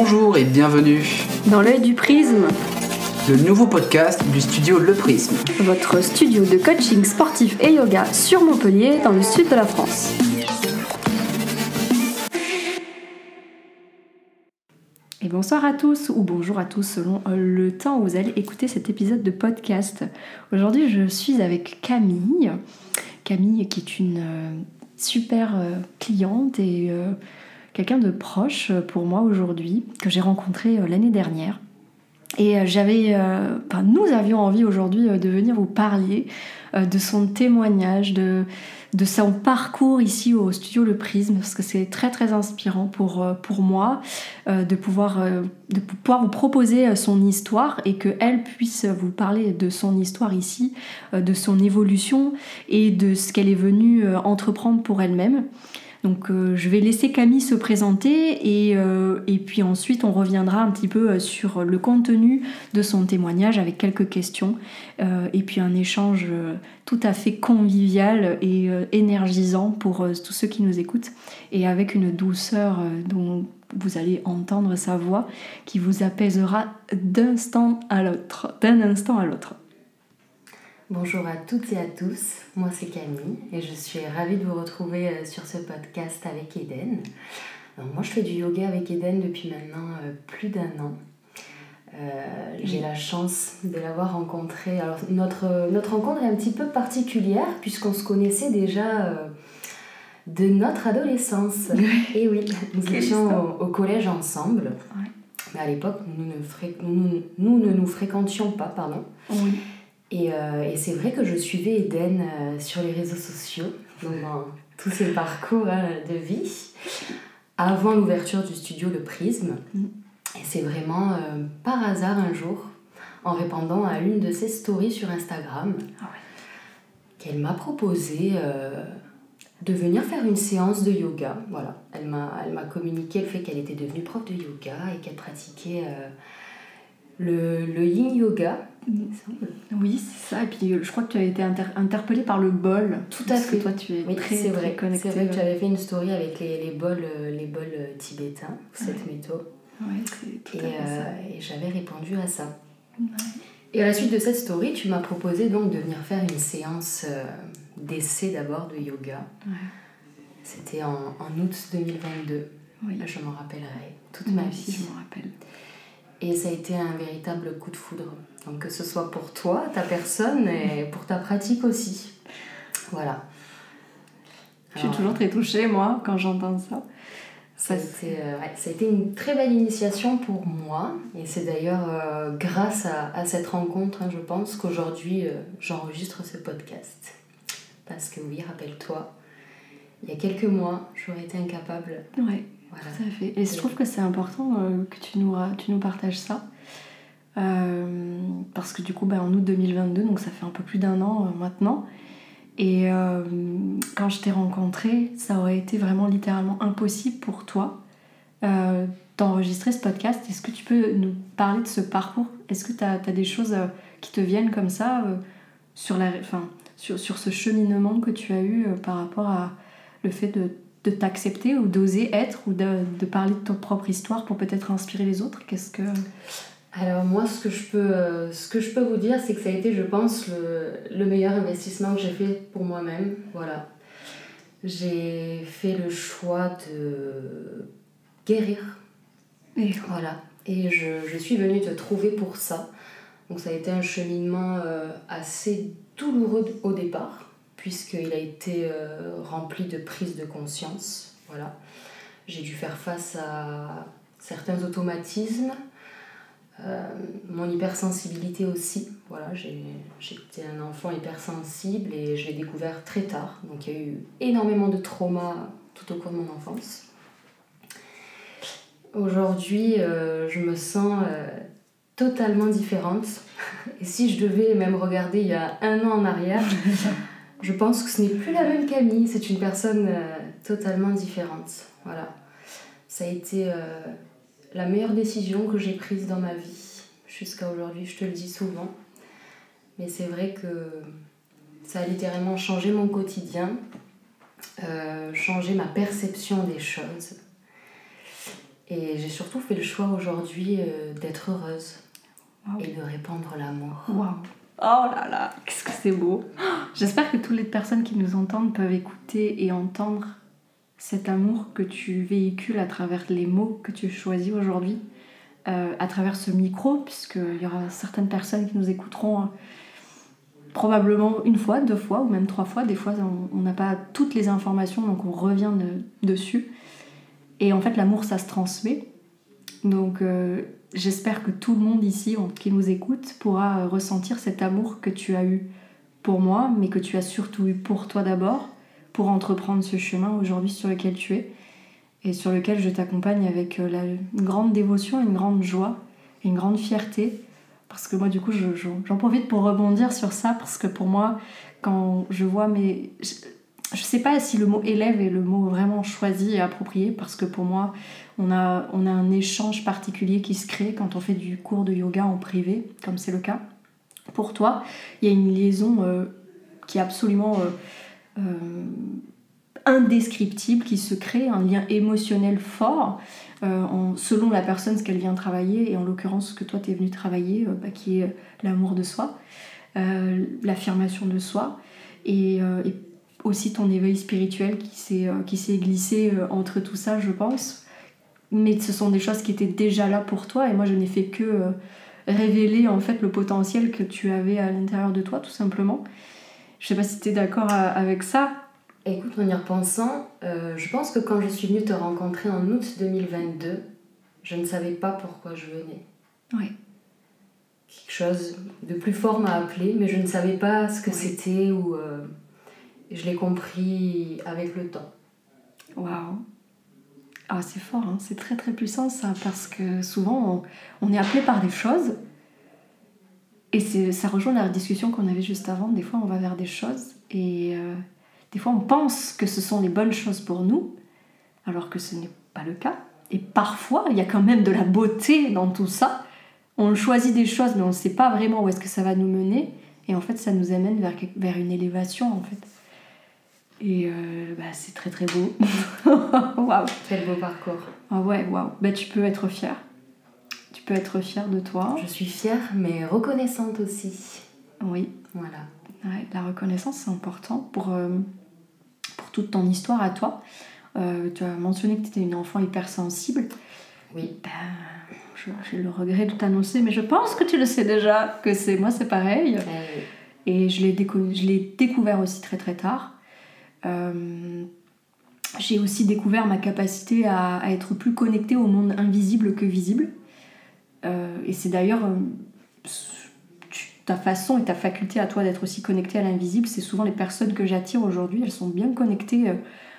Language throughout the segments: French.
Bonjour et bienvenue Dans l'œil du prisme, le nouveau podcast du studio Le Prisme. votre studio de coaching sportif et yoga sur Montpellier, dans le sud de la France. Et bonsoir à tous, ou bonjour à tous selon euh, le temps où vous allez écouter cet épisode de podcast. Aujourd'hui, je suis avec Camille. Camille qui est une euh, super euh, cliente et quelqu'un de proche pour moi aujourd'hui, que j'ai rencontré euh, l'année dernière. Et euh, j'avais, euh, nous avions envie aujourd'hui euh, de venir vous parler euh, de son témoignage, de, de son parcours ici au studio Le Prisme, parce que c'est très très inspirant pour, euh, pour moi euh, de, pouvoir, euh, de pouvoir vous proposer euh, son histoire et qu'elle puisse vous parler de son histoire ici, euh, de son évolution et de ce qu'elle est venue euh, entreprendre pour elle-même. Donc euh, je vais laisser Camille se présenter et, euh, et puis ensuite on reviendra un petit peu euh, sur le contenu de son témoignage avec quelques questions et puis un échange tout à fait convivial et énergisant pour tous ceux qui nous écoutent et avec une douceur dont vous allez entendre sa voix qui vous apaisera d'instant à l'autre, d'un instant à l'autre. Bonjour à toutes et à tous, moi c'est Camille et je suis ravie de vous retrouver euh, sur ce podcast avec Eden. Alors moi je fais du yoga avec Eden depuis maintenant euh, plus d'un an. Euh, J'ai la chance de l'avoir rencontré. Alors notre, notre rencontre est un petit peu particulière puisqu'on se connaissait déjà euh, de notre adolescence. Et oui, nous étions au, au collège ensemble. Ouais. Mais à l'époque, nous, ne fré- nous, nous ne nous fréquentions pas, pardon. Oui. Et, euh, et c'est vrai que je suivais Eden euh, sur les réseaux sociaux, donc dans tous ses parcours hein, de vie, avant l'ouverture du studio Le Prisme. Mm. Et c'est vraiment euh, par hasard un jour, en répondant à une de ses stories sur Instagram, Ah ouais. qu'elle m'a proposé de venir faire une séance de yoga. Voilà, elle m'a, elle m'a communiqué le fait qu'elle était devenue prof de yoga et qu'elle pratiquait le, le yin yoga, il me semble. Oui, c'est ça. Et puis euh, je crois que tu as été inter- interpellée par le bol. Tout à Parce fait. que toi, tu es Oui, très, c'est très vrai. connectée. C'est vrai que tu avais fait une story avec les, les bols, euh, les bols euh, tibétains, cette. Ouais, c'est tout Et, euh, et j'avais répondu à ça. Ouais. Et à la suite de cette story, tu m'as proposé donc de venir faire une séance d'essai d'abord de yoga. C'était en, en août 2022. Oui, Là, je m'en rappellerai toute ma vie. je m'en rappelle. Et ça a été un véritable coup de foudre. Donc que ce soit pour toi, ta personne, et pour ta pratique aussi. Voilà. Je suis toujours très touchée, moi, quand j'entends ça. Ça a, Parce- été, euh, ouais, ça a été une très belle initiation pour moi. Et c'est d'ailleurs euh, grâce à, à cette rencontre, hein, je pense, qu'aujourd'hui euh, j'enregistre ce podcast. Parce que oui, rappelle-toi, il y a quelques mois, j'aurais été incapable. Ouais, Voilà. tout à fait. Et je trouve que c'est important euh, que tu nous, tu nous partages ça. Euh, parce que du coup, ben, en août 2022, donc ça fait un peu plus d'un an euh, maintenant. Et euh, quand je t'ai rencontré, ça aurait été vraiment littéralement impossible pour toi d'enregistrer ce podcast. Est-ce que tu peux nous parler de ce parcours? Est-ce que tu as, des choses qui te viennent comme ça sur, la, sur, sur ce cheminement que tu as eu par rapport à le fait de, de t'accepter ou d'oser être ou de, de parler de ton propre histoire pour peut-être inspirer les autres? Qu'est-ce que... Alors moi, ce que je peux, euh, ce que je peux vous dire, c'est que ça a été, je pense, le, le meilleur investissement que j'ai fait pour moi-même. Voilà. J'ai fait le choix de guérir Et Voilà, et je, je suis venue te trouver pour ça. Donc ça a été un cheminement euh, assez douloureux au départ, puisqu'il a été euh, rempli de prise de conscience. Voilà. J'ai dû faire face à certains automatismes, euh, mon hypersensibilité aussi. Voilà, j'étais un enfant hypersensible et je l'ai découvert très tard. Donc il y a eu énormément de traumas tout au cours de mon enfance. Aujourd'hui, euh, je me sens euh, totalement différente. Et si je devais même regarder il y a un an en arrière, je pense que ce n'est plus la même Camille. C'est une personne totalement différente. Voilà. Ça a été la meilleure décision que j'ai prise dans ma vie jusqu'à aujourd'hui. Je te le dis souvent. Mais c'est vrai que ça a littéralement changé mon quotidien, euh, changé ma perception des choses. Et j'ai surtout fait le choix aujourd'hui euh, d'être heureuse Wow. et de répandre l'amour. Waouh Oh là là, qu'est-ce que c'est beau J'espère que toutes les personnes qui nous entendent peuvent écouter et entendre cet amour que tu véhicules à travers les mots que tu choisis aujourd'hui, euh, à travers ce micro, puisqu'il y aura certaines personnes qui nous écouteront euh, probablement une fois, deux fois ou même trois fois. Des fois, on- n'a pas toutes les informations, donc on revient de- dessus. Et en fait, l'amour, ça se transmet. Donc, euh, j'espère que tout le monde ici qui nous écoute pourra euh, ressentir cet amour que tu as eu pour moi, mais que tu as surtout eu pour toi d'abord, pour entreprendre ce chemin aujourd'hui sur lequel tu es et sur lequel je t'accompagne avec euh, la- une grande dévotion, une grande joie une grande fierté. Parce que moi, du coup, je- je- j'en profite pour rebondir sur ça, parce que pour moi, quand je vois mes... Je, je sais pas si le mot élève est le mot vraiment choisi et approprié, parce que pour moi, on a, on a un échange particulier qui se crée quand on fait du cours de yoga en privé, comme c'est le cas. Pour toi, il y a une liaison euh, qui est absolument euh, euh, indescriptible, qui se crée, un lien émotionnel fort, euh, selon la personne, ce qu'elle vient travailler, et en l'occurrence, ce que toi, tu es venu travailler, euh, bah, qui est l'amour de soi, l'affirmation de soi, et, et aussi ton éveil spirituel qui s'est glissé entre tout ça, je pense. Mais ce sont des choses qui étaient déjà là pour toi, et moi, je n'ai fait que révéler en fait le potentiel que tu avais à l'intérieur de toi, tout simplement. Je sais pas si tu es d'accord euh, avec ça. Écoute, en y repensant, euh, je pense que quand je suis venue te rencontrer en août 2022, je ne savais pas pourquoi je venais. Ouais. Quelque chose de plus fort m'a appelé, mais je ne savais pas ce que Ouais. c'était ou euh, je l'ai compris avec le temps. Waouh. Ah, c'est fort, hein. c'est très très puissant ça, parce que souvent on, on est appelé par des choses, et ça rejoint la discussion qu'on avait juste avant. Des fois on va vers des choses, et euh, des fois on pense que ce sont les bonnes choses pour nous, alors que ce n'est pas le cas. Et parfois il y a quand même de la beauté dans tout ça. On choisit des choses, mais on ne sait pas vraiment où est-ce que ça va nous mener, et en fait ça nous amène vers, vers une élévation en fait. Et euh, bah, c'est très très beau. Waouh. Quel beau parcours. Ah ouais, waouh. Bah, tu peux être fière. Peux être fière de toi. Je suis fière, mais reconnaissante aussi. Oui. Voilà. Ouais, la reconnaissance, c'est important pour, euh, pour toute ton histoire à toi. Euh, tu as mentionné que tu étais une enfant hypersensible. Oui. Ben, j'ai le regret de t'annoncer, mais je pense que tu le sais déjà, que c'est moi, c'est pareil. Euh, Et je l'ai déco- je l'ai découvert aussi très très tard. Euh, j'ai aussi découvert ma capacité à, à être plus connectée au monde invisible que visible. Euh, et c'est d'ailleurs euh, ta façon et ta faculté à toi d'être aussi connectée à l'invisible. C'est souvent les personnes que j'attire aujourd'hui, elles sont bien connectées. euh,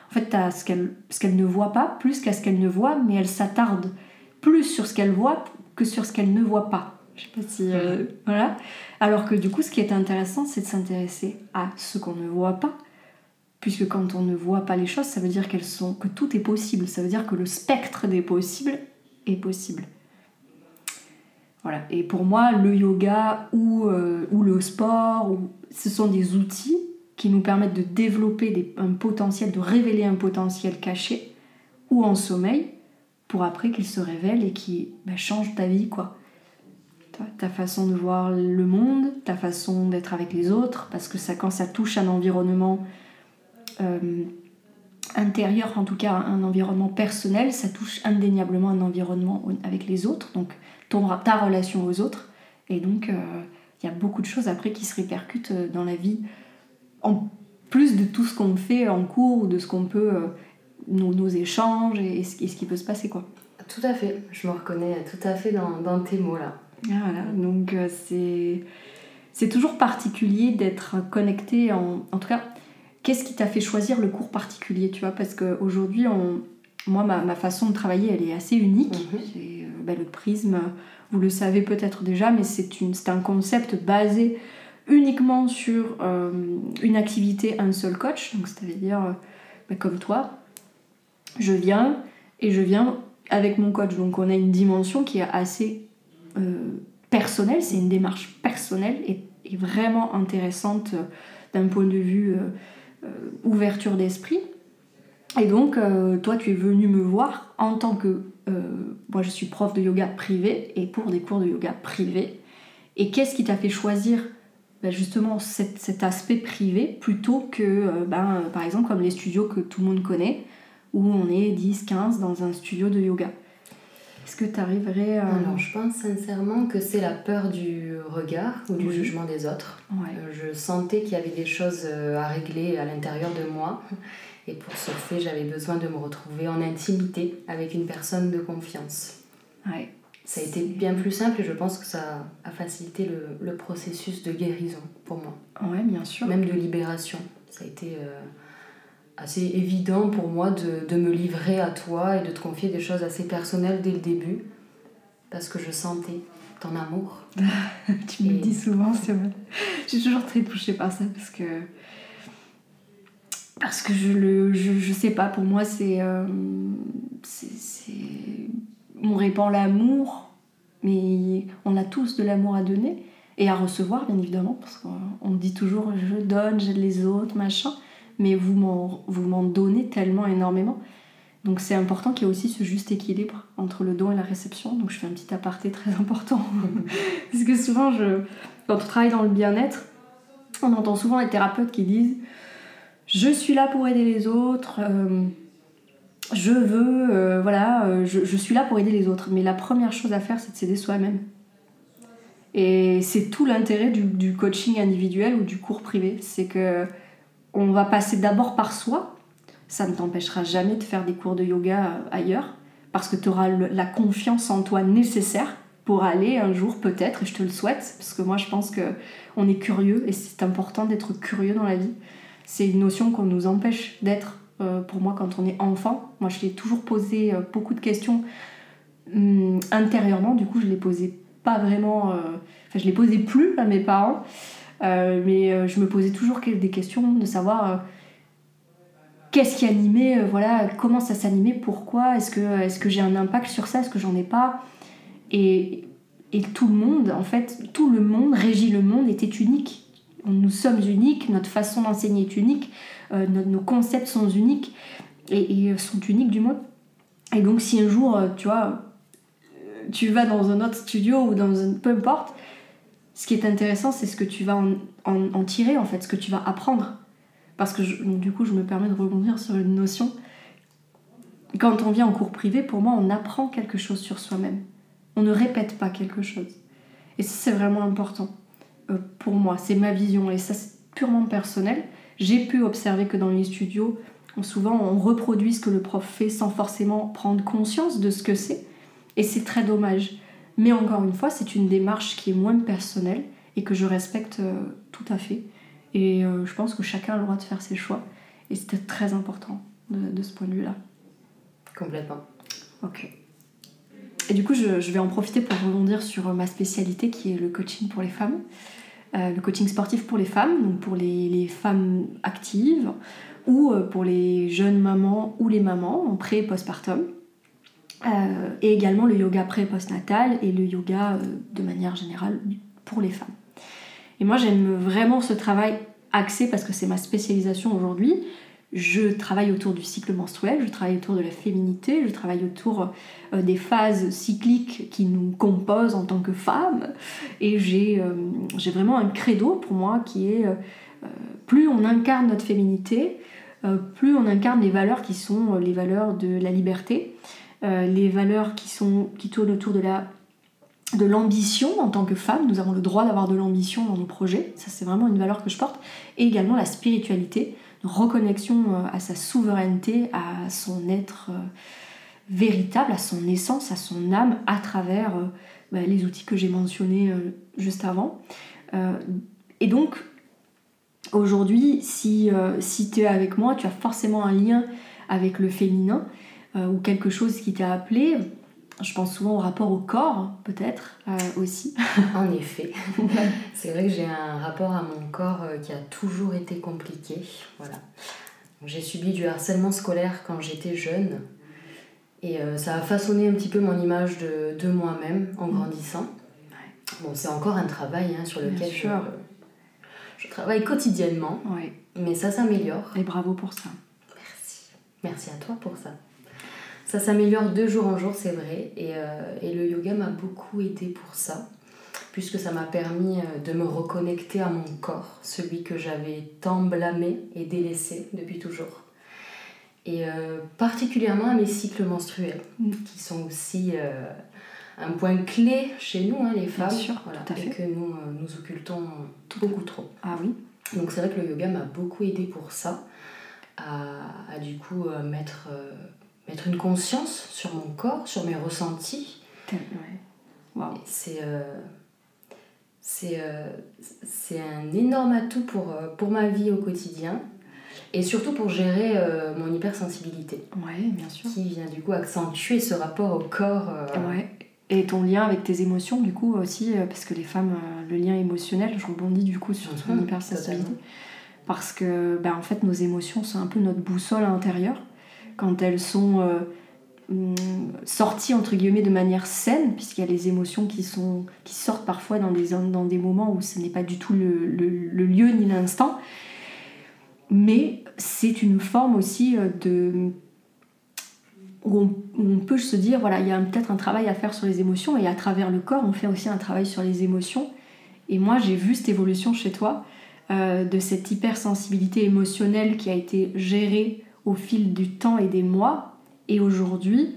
en fait, à ce qu'elles qu'elles ne voient pas, plus qu'à ce qu'elles ne voient, mais elles s'attardent plus sur ce qu'elles voient que sur ce qu'elles ne voient pas. Je sais pas si. euh, voilà. Alors que du coup, ce qui est intéressant, c'est de s'intéresser à ce qu'on ne voit pas. Puisque quand on ne voit pas les choses, ça veut dire qu'elles sont, que tout est possible. Ça veut dire que le spectre des possibles est possible. Voilà. Et pour moi, le yoga ou, euh, ou le sport, ou- ce sont des outils qui nous permettent de développer un potentiel, de révéler un potentiel caché ou en sommeil, pour après qu'il se révèle et qui bah, change ta vie, quoi ta, ta façon de voir le monde, ta façon d'être avec les autres, parce que ça, quand ça touche un environnement euh, intérieur, en tout cas un environnement personnel, ça touche indéniablement un environnement avec les autres, donc ton, ta relation aux autres. Et donc, euh, il y a beaucoup de choses après qui se répercutent euh, dans la vie, en plus de tout ce qu'on fait en cours ou de ce qu'on peut, euh, nos, nos échanges et, ce, et ce qui peut se passer, quoi. Tout à fait. Je me reconnais tout à fait dans, dans tes mots là. Ah, Voilà, donc euh, c'est c'est toujours particulier d'être connecté en en tout cas qu'est-ce qui t'a fait choisir le cours particulier tu vois? Parce qu'aujourd'hui on moi ma, ma façon de travailler elle est assez unique Mhm. Ben, le prisme vous le savez peut-être déjà mais c'est un concept basé uniquement sur euh, une activité un seul coach. Donc c'est-à-dire euh, ben, comme toi je viens et je viens avec mon coach. Donc on a une dimension qui est assez euh, personnelle, c'est une démarche personnelle et, vraiment intéressante d'un point de vue ouverture d'esprit. Et donc, toi, tu es venu me voir en tant que moi je suis prof de yoga privé et pour des cours de yoga privé. Et qu'est-ce qui t'a fait choisir ben, justement cet, aspect privé plutôt que, euh, ben, par exemple, comme les studios que tout le monde connaît, où on est 10, 15 dans un studio de yoga? Est-ce que tu arriverais à... Alors, je pense sincèrement que c'est la peur du regard ou du jugement des autres. je sentais qu'il y avait des choses à régler à l'intérieur de moi. Et pour ce fait, j'avais besoin de me retrouver en intimité avec une personne de confiance. Ouais. Ça a été bien plus simple et je pense que ça a facilité le, le processus de guérison pour moi. Ouais, bien sûr. Même de libération. Ça a été euh, assez évident pour moi de, de, me livrer à toi et de te confier des choses assez personnelles dès le début parce que je sentais ton amour. tu me le dis souvent, c'est vrai. Je suis toujours très touchée par ça parce que parce que je le je, je sais pas pour moi c'est euh, c'est on répand l'amour mais on a tous de l'amour à donner et à recevoir bien évidemment parce qu'on dit toujours je donne j'aide les autres machin mais vous m'en vous m'en donnez tellement énormément. Donc c'est important qu'il y ait aussi ce juste équilibre entre le don et la réception. Donc je fais un petit aparté très important. Parce que souvent je quand on travaille dans le bien-être on entend souvent les thérapeutes qui disent je suis là pour aider les autres, euh, je veux, euh, voilà, euh, je, suis là pour aider les autres. Mais la première chose à faire, c'est de s'aider soi-même. Et c'est tout l'intérêt du, coaching individuel ou du cours privé. C'est que on va passer d'abord par soi. Ça ne t'empêchera jamais de faire des cours de yoga ailleurs, parce que tu auras la confiance en toi nécessaire pour aller un jour peut-être, et je te le souhaite, parce que moi je pense que on est curieux et c'est important d'être curieux dans la vie c'est une notion qu'on nous empêche d'être euh, pour moi quand on est enfant. Moi, je l'ai toujours posé euh, beaucoup de questions hum, intérieurement, du coup, je les posais pas vraiment. Euh, enfin, je les posais plus à mes parents, mais je me posais toujours des questions de savoir qu'est-ce qui animait, voilà, comment ça s'animait, pourquoi, est-ce que, j'ai un impact sur ça, est-ce que j'en ai pas? Et, et tout le monde, en fait, tout le monde, régit le monde, était unique nous sommes uniques, notre façon d'enseigner est unique, euh, nos, concepts sont uniques et, sont uniques du moins. Et donc si un jour, euh, tu vois, tu vas dans un autre studio ou dans un... peu importe, ce qui est intéressant, c'est ce que tu vas en, tirer, en fait, ce que tu vas apprendre. Parce que du coup, je me permets de rebondir sur une notion. Quand on vient en cours privé, pour moi, on apprend quelque chose sur soi-même. On ne répète pas quelque chose. Et ça, c'est vraiment important. Euh, pour moi, c'est ma vision et ça c'est purement personnel. J'ai pu observer que dans les studios, souvent on reproduit ce que le prof fait sans forcément prendre conscience de ce que c'est et c'est très dommage. Mais encore une fois, c'est une démarche qui est moins personnelle et que je respecte euh, tout à fait. Et euh, je pense que chacun a le droit de faire ses choix et c'était très important de, de ce point de vue-là. Complètement. Ok. Et du coup, je, je, vais en profiter pour rebondir sur ma spécialité qui est le coaching pour les femmes. Euh, le coaching sportif pour les femmes, donc pour les, femmes actives ou euh, pour les jeunes mamans ou les mamans en pré et postpartum. Euh, et également le yoga pré et postnatal et le yoga de manière générale pour les femmes. Et moi j'aime vraiment ce travail axé parce que c'est ma spécialisation aujourd'hui je travaille autour du cycle menstruel, je travaille autour de la féminité, je travaille autour euh, des phases cycliques qui nous composent en tant que femmes. Et j'ai euh, vraiment un credo pour moi qui est euh, plus on incarne notre féminité, plus on incarne les valeurs qui sont les valeurs de la liberté, les valeurs qui, sont, qui tournent autour de la de l'ambition en tant que femme, nous avons le droit d'avoir de l'ambition dans nos projets, ça c'est vraiment une valeur que je porte, et également la spiritualité, reconnexion euh, à sa souveraineté, à son être euh, véritable, à son essence, à son âme, à travers euh, bah, les outils que j'ai mentionnés juste avant. et donc, aujourd'hui, si, si tu es avec moi, tu as forcément un lien avec le féminin ou quelque chose qui t'a appelé, je pense souvent au rapport au corps, peut-être euh, aussi. en effet. c'est vrai que j'ai un rapport à mon corps euh, qui a toujours été compliqué. Voilà. J'ai subi du harcèlement scolaire quand j'étais jeune. Et euh, ça a façonné un petit peu mon image de, de moi-même en mm. grandissant. Bon, c'est encore un travail hein, sur lequel je, je, travaille quotidiennement. Mais ça s'améliore. Et bravo pour ça. Merci. Merci à toi pour ça. Ça s'améliore de jour en jour, c'est vrai. Et, euh, et, le yoga m'a beaucoup aidé pour ça, puisque ça m'a permis euh, de me reconnecter à mon corps, celui que j'avais tant blâmé et délaissé depuis toujours. Et euh, particulièrement à mes cycles menstruels, mm. qui sont aussi un point clé chez nous, hein, les femmes, sûr, et que nous nous occultons beaucoup trop. Ah oui. Donc c'est vrai que le yoga m'a beaucoup aidé pour ça, à, à du coup mettre mettre une conscience sur mon corps, sur mes ressentis. C'est euh, euh, un énorme atout pour, euh, pour ma vie au quotidien et surtout pour gérer mon hypersensibilité. Ouais, bien sûr. Qui vient du coup accentuer ce rapport au corps. Ouais. Et ton lien avec tes émotions, du coup, aussi, parce que les femmes, le lien émotionnel, je rebondis du coup sur ton mhm, hypersensibilité. Parce que, ben, en fait, nos émotions, c'est un peu notre boussole intérieure quand elles sont euh, hum, sorties entre guillemets de manière saine, puisqu'il y a les émotions qui, sont, qui sortent parfois dans des, dans des moments où ce n'est pas du tout le, lieu ni l'instant. Mais c'est une forme aussi euh, de où on, on, peut se dire voilà il y a peut-être un travail à faire sur les émotions et à travers le corps on fait aussi un travail sur les émotions et moi j'ai vu cette évolution chez toi euh, de cette hypersensibilité émotionnelle qui a été gérée au fil du temps et des mois. Et aujourd'hui,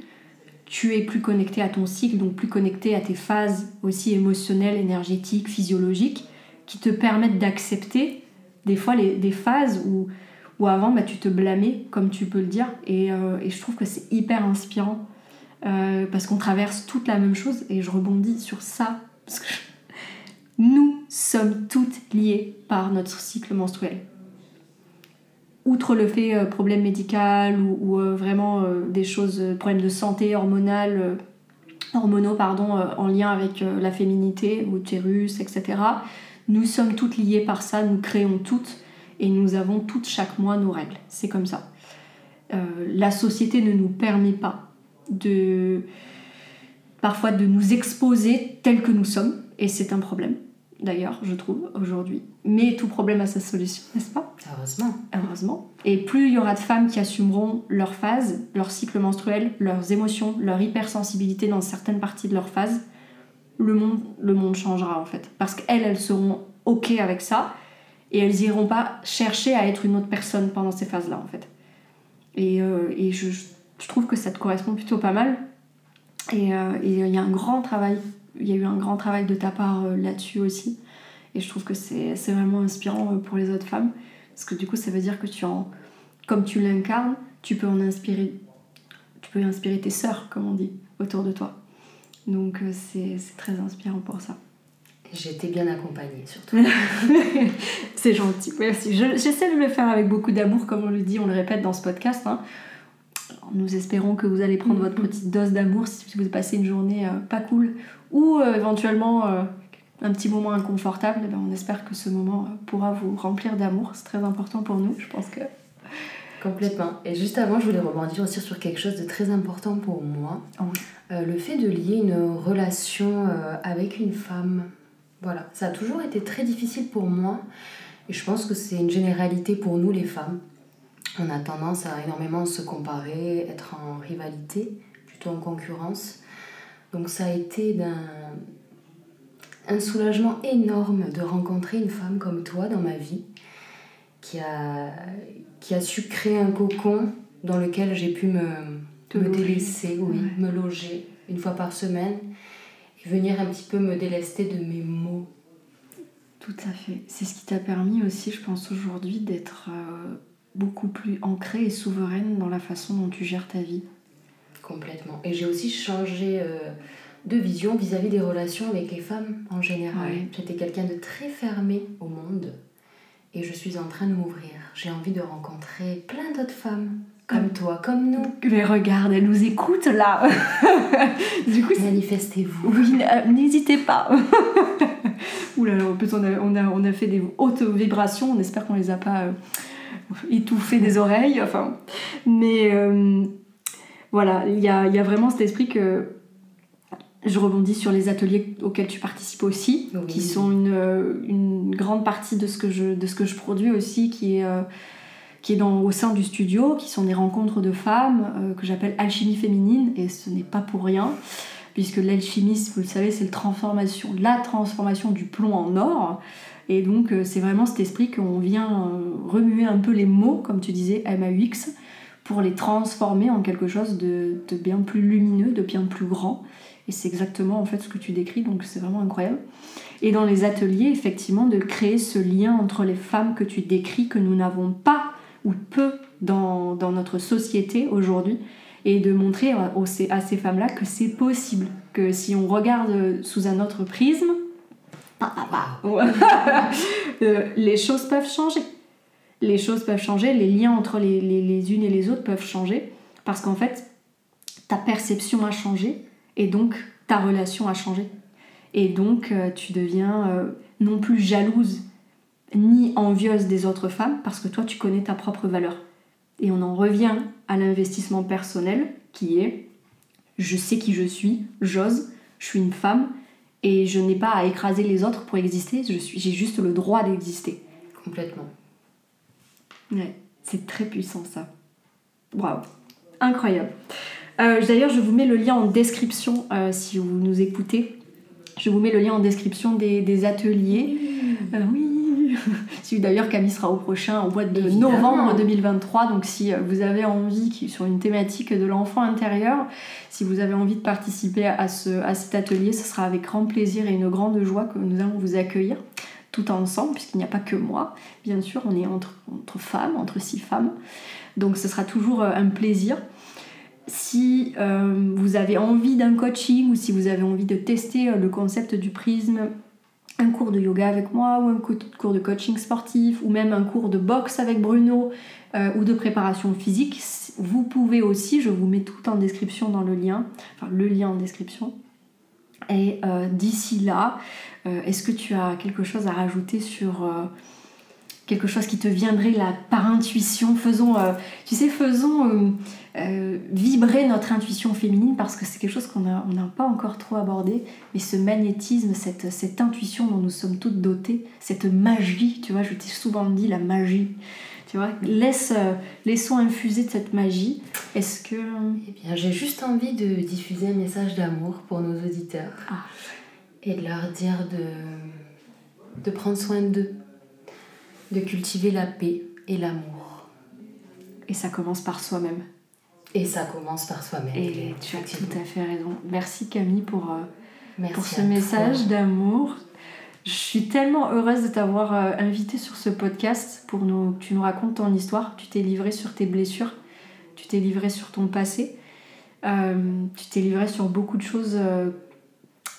tu es plus connecté à ton cycle, donc plus connecté à tes phases aussi émotionnelles, énergétiques, physiologiques, qui te permettent d'accepter des fois des phases où, où avant bah, tu te blâmais, comme tu peux le dire. Et, euh, je trouve que c'est hyper inspirant euh, parce qu'on traverse toute la même chose. Et je rebondis sur ça parce que nous sommes toutes liées par notre cycle menstruel outre le fait euh, problème médical ou, euh, vraiment euh, des choses, problèmes de santé hormonale, hormonaux en lien avec la féminité, utérus, etc. Nous sommes toutes liées par ça, nous créons toutes et nous avons toutes chaque mois nos règles. C'est comme ça. la société ne nous permet pas de parfois de nous exposer tels que nous sommes et c'est un problème d'ailleurs, je trouve, aujourd'hui. Mais tout problème a sa solution, n'est-ce pas? Heureusement. Heureusement. Et plus il y aura de femmes qui assumeront leur phase, leur cycle menstruel, leurs émotions, leur hypersensibilité dans certaines parties de leur phase, le monde, le monde changera en fait. Parce qu'elles, elles seront OK avec ça et elles iront pas chercher à être une autre personne pendant ces phases-là en fait. Et, euh, et je, je, trouve que ça te correspond plutôt pas mal. Et euh, il y a un grand travail il y a eu un grand travail de ta part euh, là-dessus aussi. Et je trouve que c'est vraiment inspirant euh, pour les autres femmes. Parce que du coup, ça veut dire que tu en, comme tu l'incarnes, tu peux en inspirer, tu peux inspirer tes sœurs, comme on dit, autour de toi. Donc euh, c'est très inspirant pour ça. Été bien accompagnée surtout. c'est gentil, merci. J'essaie de le faire avec beaucoup d'amour, comme on le dit, on le répète dans ce podcast. Hein. Nous espérons que vous allez prendre votre mm-hmm. petite dose d'amour si vous passez une journée pas cool ou euh, éventuellement euh, un petit moment inconfortable, eh ben, on espère que ce moment euh, pourra vous remplir d'amour. C'est très important pour nous, je pense que. Complètement. Et juste avant, je voulais rebondir aussi sur quelque chose de très important pour moi. Oh le fait de lier une relation avec une femme. Voilà, ça a toujours été très difficile pour moi. Et je pense que c'est une généralité pour nous les femmes. On a tendance à énormément se comparer, être en rivalité, plutôt en concurrence. Donc ça a été d'un un soulagement énorme de rencontrer une femme comme toi dans ma vie, qui a, qui a su créer un cocon dans lequel j'ai pu me, me délaisser, oui, me loger une fois par semaine et venir un petit peu me délester de mes mots. Tout à fait. C'est ce qui t'a permis aussi, je pense, aujourd'hui d'être euh, beaucoup plus ancrée et souveraine dans la façon dont tu gères ta vie. Complètement. Et j'ai aussi changé euh, de vision vis-à-vis des relations avec les femmes en général. J'étais quelqu'un de très fermé au monde et je suis en train de m'ouvrir. J'ai envie de rencontrer plein d'autres femmes comme toi, comme nous. Mais regarde, elle nous écoute là. du coup, manifestez-vous. Oui, n'hésitez pas. Ouh là là, en plus on a, on, a, on a fait des hautes vibrations. On espère qu'on les a pas euh, étouffées des oreilles. Enfin, mais euh, voilà, il y a, y a, vraiment cet esprit que je rebondis sur les ateliers auxquels tu participes aussi, qui sont une, une, grande partie de ce, que je, de ce que je produis aussi, qui est, euh, qui est dans, au sein du studio, qui sont des rencontres de femmes euh, que j'appelle alchimie féminine, et ce n'est pas pour rien, puisque l'alchimie, vous le savez, c'est transformation, la transformation du plomb en or. Et donc euh, c'est vraiment cet esprit qu'on vient euh, remuer un peu les mots, comme tu disais, MAUX, pour les transformer en quelque chose de, de bien plus lumineux, de bien plus grand. Et c'est exactement en fait ce que tu décris, donc c'est vraiment incroyable. Et dans les ateliers, effectivement, de créer ce lien entre les femmes que tu décris, que nous n'avons pas ou peu dans, dans notre société aujourd'hui, et de montrer à, à ces femmes-là que c'est possible, que si on regarde sous un autre prisme, les choses peuvent changer. Les choses peuvent changer, les liens entre les unes et les autres peuvent changer, parce qu'en fait, ta perception a changé, et donc ta relation a changé. Et donc euh, tu deviens euh, non plus jalouse ni envieuse des autres femmes parce que toi tu connais ta propre valeur. Et on en revient à l'investissement personnel qui est je sais qui je suis, j'ose, je suis une femme et je n'ai pas à écraser les autres pour exister, j'ai juste le droit d'exister. Complètement. Ouais, c'est très puissant ça. Waouh, incroyable. Euh, D'ailleurs, je vous mets le lien en description euh, si vous nous écoutez. Je vous mets le lien en description des, des ateliers. Euh, oui. D'ailleurs Camille sera au prochain, au mois de Évidemment. novembre 2023. Donc si euh, vous avez envie, sur une thématique de l'enfant intérieur, si vous avez envie de participer à, ce, à cet atelier, ce sera avec grand plaisir et une grande joie que nous allons vous accueillir tout ensemble, puisqu'il n'y a pas que moi. Bien sûr, on est entre, entre femmes, entre six femmes. Donc ce sera toujours un plaisir si euh, vous avez envie d'un coaching ou si vous avez envie de tester euh, le concept du prisme, un cours de yoga avec moi ou un cours de coaching sportif ou même un cours de boxe avec Bruno euh, ou de préparation physique, vous pouvez aussi, je vous mets tout en description dans le lien, enfin le lien en description. Et euh, d'ici là, euh, est-ce que tu as quelque chose à rajouter sur quelque chose qui te viendrait là par intuition? Faisons, tu sais, faisons euh, vibrer notre intuition féminine parce que c'est quelque chose qu'on n'a on pas encore trop abordé, mais ce magnétisme, cette, cette intuition dont nous sommes toutes dotées, cette magie, tu vois, je t'ai souvent dit la magie, tu vois, laisse, euh, laissons infuser de cette magie. Est-ce que... Eh bien, j'ai juste envie de diffuser un message d'amour pour nos auditeurs ah. et de leur dire de, de prendre soin d'eux, de cultiver la paix et l'amour. Et ça commence par soi-même. Et ça commence par soi-même. Et tu as tout à fait raison. Merci Camille pour, euh, pour ce message d'amour. Je suis tellement heureuse de t'avoir euh, invité sur ce podcast pour nous, que tu nous racontes ton histoire. Tu t'es livré sur tes blessures, tu t'es livré sur ton passé, euh, tu t'es livré sur beaucoup de choses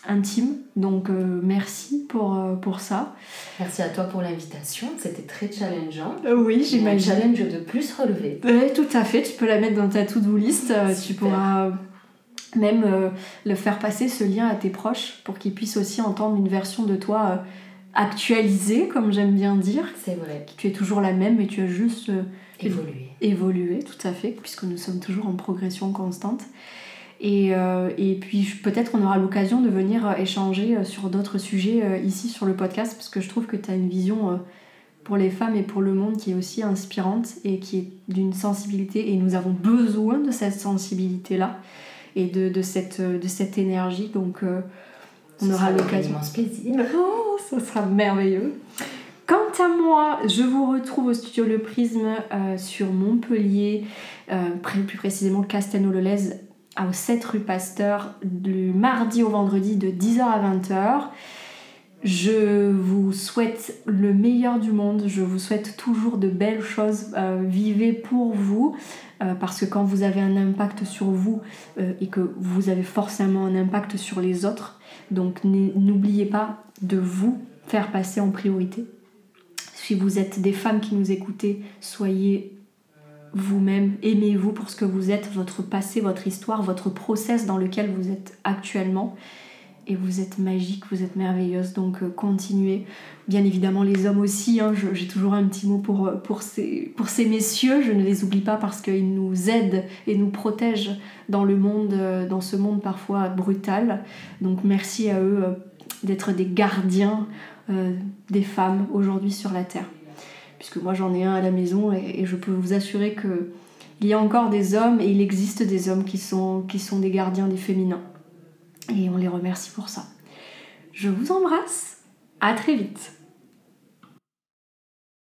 intime. Donc euh, merci pour, euh, pour ça. Merci à toi pour l'invitation. C'était très challengeant. Euh, oui, j'imagine. Un challenge de plus relevé. Oui, tout à fait. Tu peux la mettre dans ta to-do list. tu pourras même le faire passer ce lien à tes proches pour qu'ils puissent aussi entendre une version de toi actualisée, comme j'aime bien dire. C'est vrai. Tu es toujours la même, mais tu as juste évolué. Évolué, tout à fait, puisque nous sommes toujours en progression constante. Et, euh, et puis peut-être on aura l'occasion de venir euh, échanger euh, sur d'autres sujets ici sur le podcast parce que je trouve que tu as une vision pour les femmes et pour le monde qui est aussi inspirante et qui est d'une sensibilité et nous avons besoin de cette sensibilité-là et de, de, cette, de cette énergie. Donc on ce aura l'occasion. plaisir. Oh, ça sera merveilleux. Quant à moi, je vous retrouve au studio Le Prisme euh, sur Montpellier, plus précisément Castelnau-le-Lez au 7 rue Pasteur du mardi au vendredi de 10h à 20h. Je vous souhaite le meilleur du monde, je vous souhaite toujours de belles choses, euh, vivez pour vous, euh, parce que quand vous avez un impact sur vous euh, et que vous avez forcément un impact sur les autres, donc n'oubliez pas de vous faire passer en priorité. Si vous êtes des femmes qui nous écoutez, soyez vous-même, aimez-vous pour ce que vous êtes, votre passé, votre histoire, votre process dans lequel vous êtes actuellement. Et vous êtes magique, vous êtes merveilleuse, donc euh, continuez. Bien évidemment, les hommes aussi, hein, j'ai toujours un petit mot pour, euh, pour, ces, pour ces messieurs, je ne les oublie pas parce qu'ils nous aident et nous protègent dans le monde, euh, dans ce monde parfois brutal. Donc merci à eux d'être des gardiens des femmes aujourd'hui sur la Terre puisque moi j'en ai un à la maison et, je peux vous assurer que il y a encore des hommes et il existe des hommes qui sont, qui sont des gardiens des féminins. Et on les remercie pour ça. Je vous embrasse, à très vite